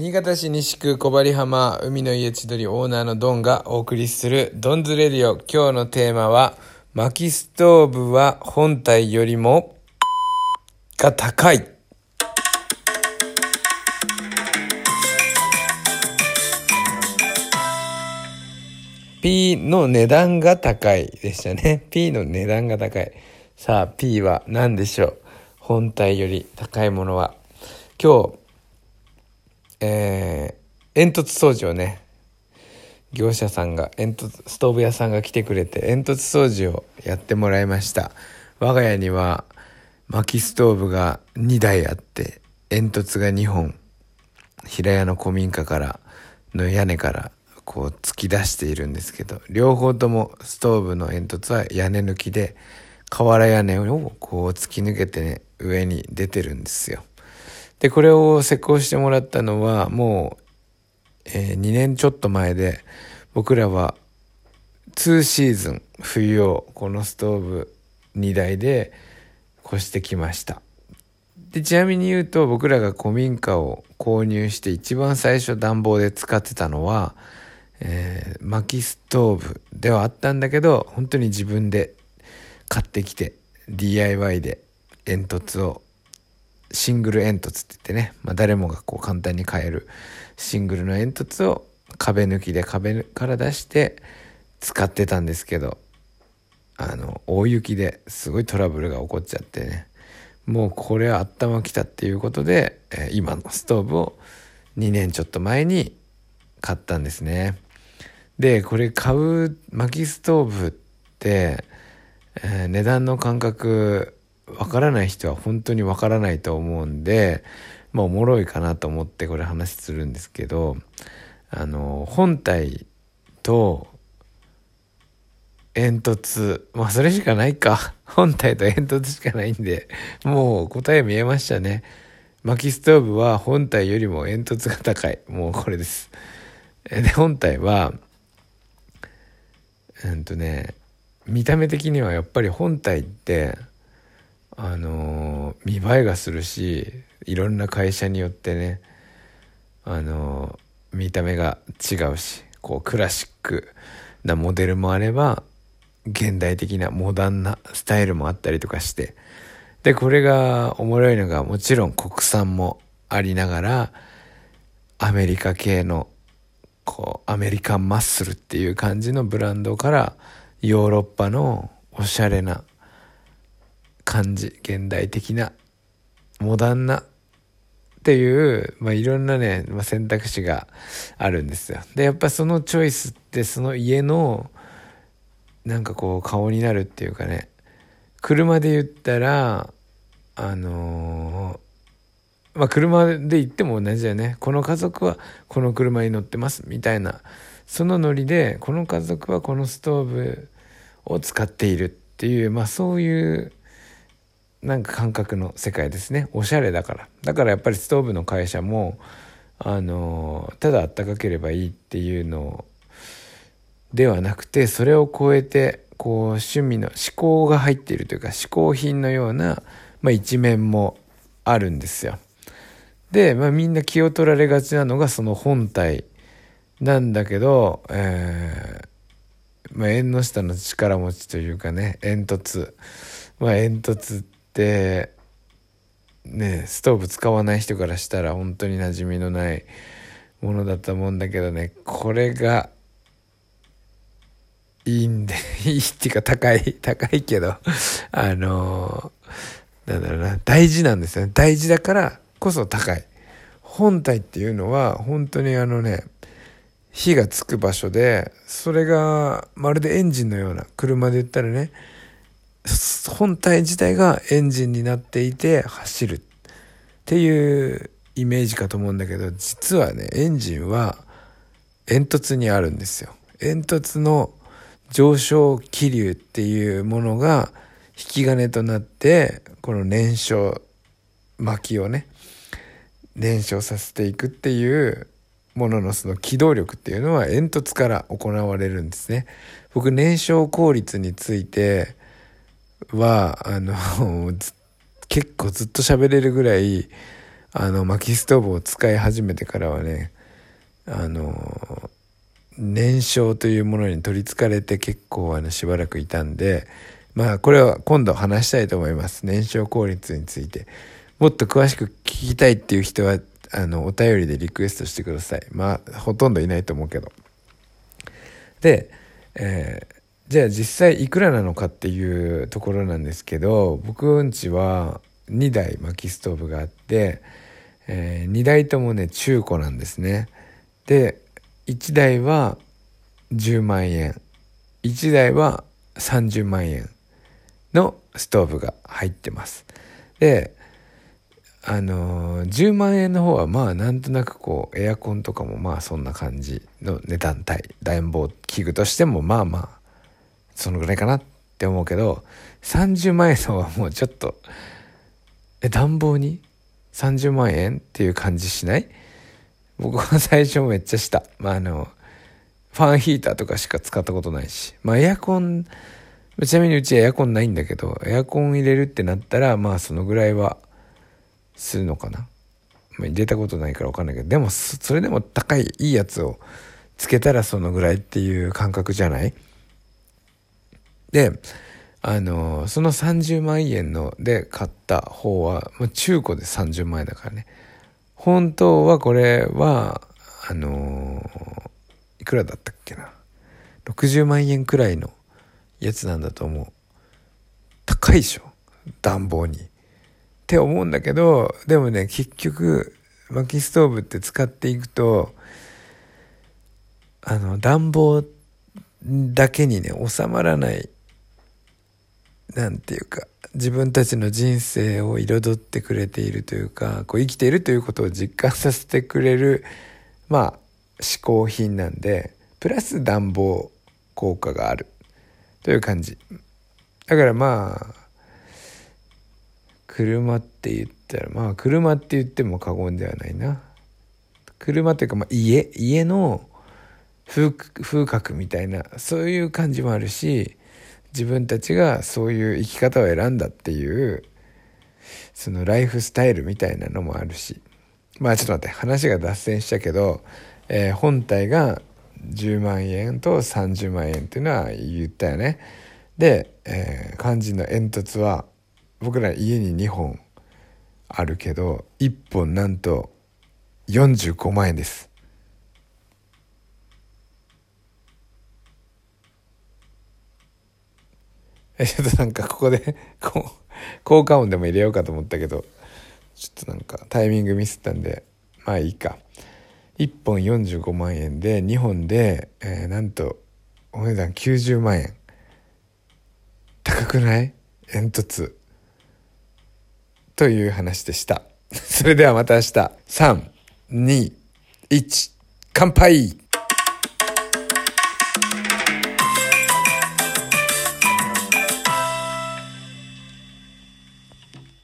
新潟市西区小針浜海の家千鳥オーナーのドンがお送りするドンズレディオ。今日のテーマは、薪ストーブは本体よりもが高い。P の値段が高いでしたね。P の値段が高い。さあ、P は何でしょう？本体より高いものは。今日、えー、煙突掃除をね、業者さんが、煙突、ストーブ屋さんが来てくれて、煙突掃除をやってもらいました。我が家には、薪ストーブが2台あって、煙突が2本、平屋の古民家からの屋根からこう突き出しているんですけど、両方ともストーブの煙突は屋根抜きで、瓦屋根をこう突き抜けてね、上に出てるんですよ。で、これを施工してもらったのは、もう、えー、2年ちょっと前で、僕らは2シーズン冬をこのストーブ2台で越してきました。で、ちなみに言うと僕らが古民家を購入して一番最初暖房で使ってたのは、えー、薪ストーブではあったんだけど、本当に自分で買ってきて DIY で煙突をシングル煙突って言ってね、まあ、誰もがこう簡単に買えるシングルの煙突を壁抜きで壁から出して使ってたんですけどあの大雪ですごいトラブルが起こっちゃってね。もうこれは頭きたっていうことで、え、今のストーブを2年ちょっと前に買ったんですね。でこれ買う薪ストーブって、えー、値段の感覚わからない人は本当にわからないと思うんで、まあおもろいかなと思ってこれ話するんですけど、あの、本体と煙突、まあそれしかないか。本体と煙突しかないんで、もう答え見えましたね。薪ストーブは本体よりも煙突が高い。もうこれです。で、本体は、うんとね、見た目的にはやっぱり本体ってあの見栄えがするしいろんな会社によってねあの見た目が違うしこうクラシックなモデルもあれば現代的なモダンなスタイルもあったりとかしてでこれがおもろいのがもちろん国産もありながらアメリカ系のこうアメリカンマッスルっていう感じのブランドからヨーロッパのおしゃれな感じ現代的なモダンなっていう、まあ、いろんなね、まあ、選択肢があるんですよ。でやっぱそのチョイスってその家のなんかこう顔になるっていうかね車で言ったらあのー、まあ車で行っても同じだよね。この家族はこの車に乗ってますみたいなそのノリでこの家族はこのストーブを使っているっていうまあそういうなんか感覚の世界ですね。おしゃれだから。だからやっぱりストーブの会社もあのただあったかければいいっていうのではなくてそれを超えてこう趣味の思考が入っているというか嗜好品のような、まあ、一面もあるんですよ。で、まあ、みんな気を取られがちなのがその本体なんだけど、えーまあ、縁の下の力持ちというかね煙突。まあ煙突でねストーブ使わない人からしたら本当に馴染みのないものだと思うんだけどねこれがいいんで いいっていうか高い高いけどあのなんだろうな大事なんですよね。大事だからこそ高い。本体っていうのは本当にあのね火がつく場所でそれがまるでエンジンのような車で言ったらね本体自体がエンジンになっていて走るっていうイメージかと思うんだけど実はねエンジンは煙突にあるんですよ。煙突の上昇気流っていうものが引き金となってこの燃焼薪をね燃焼させていくっていうもののその機動力っていうのは煙突から行われるんですね。僕燃焼効率については、あの、結構ずっと喋れるぐらい、あの薪ストーブを使い始めてからはねあの燃焼というものに取りつかれて結構あのしばらくいたんでまあこれは今度話したいと思います。燃焼効率について。もっと詳しく聞きたいっていう人はあのお便りでリクエストしてください。まあほとんどいないと思うけど。で、えー、じゃあ実際いくらなのかっていうところなんですけど僕んちは2台薪ストーブがあって、えー、2台ともね中古なんですね。で1台は10万円。1台は30万円のストーブが入ってます。であのー、10万円の方はまあなんとなくこうエアコンとかもまあそんな感じの値段帯暖房器具としてもまあまあそのぐらいかなって思うけど30万円のはもうちょっとえ暖房に30万円っていう感じしない？僕は最初めっちゃした。まああのファンヒーターとかしか使ったことないし。まあエアコンちなみにうちエアコンないんだけどエアコン入れるってなったらまあそのぐらいはするのかな、まあ、入れたことないから分かんないけどでもそれでも高いいいやつをつけたらそのぐらいっていう感覚じゃない？であのその30万円ので買った方は、まあ、中古で30万円だからね。本当はこれはあのいくらだったっけな。60万円くらいのやつなんだと思う。高いでしょ？暖房に。って思うんだけどでもね結局薪ストーブって使っていくとあの暖房だけにね収まらないなんていうか自分たちの人生を彩ってくれているというかこう生きているということを実感させてくれるまあ嗜好品なんでプラス暖房効果がある。という感じ。だからまあ車って言ったらまあ車って言っても過言ではないな。車っていうかまあ家。家の風風格みたいなそういう感じもあるし自分たちがそういう生き方を選んだっていうそのライフスタイルみたいなのもあるし。まあちょっと待って話が脱線したけど、えー、本体が10万円と30万円っていうのは言ったよね。で、えー、肝心の煙突は僕ら家に2本あるけど1本なんと45万円です。え ちょっとなんかここで こう効果音でも入れようかと思ったけどちょっとなんかタイミングミスったんでまあいいか。1本45万円で2本で、えー、なんとお値段90万円。高くない？煙突。という話でした。それではまた明日。3、2、1、乾杯！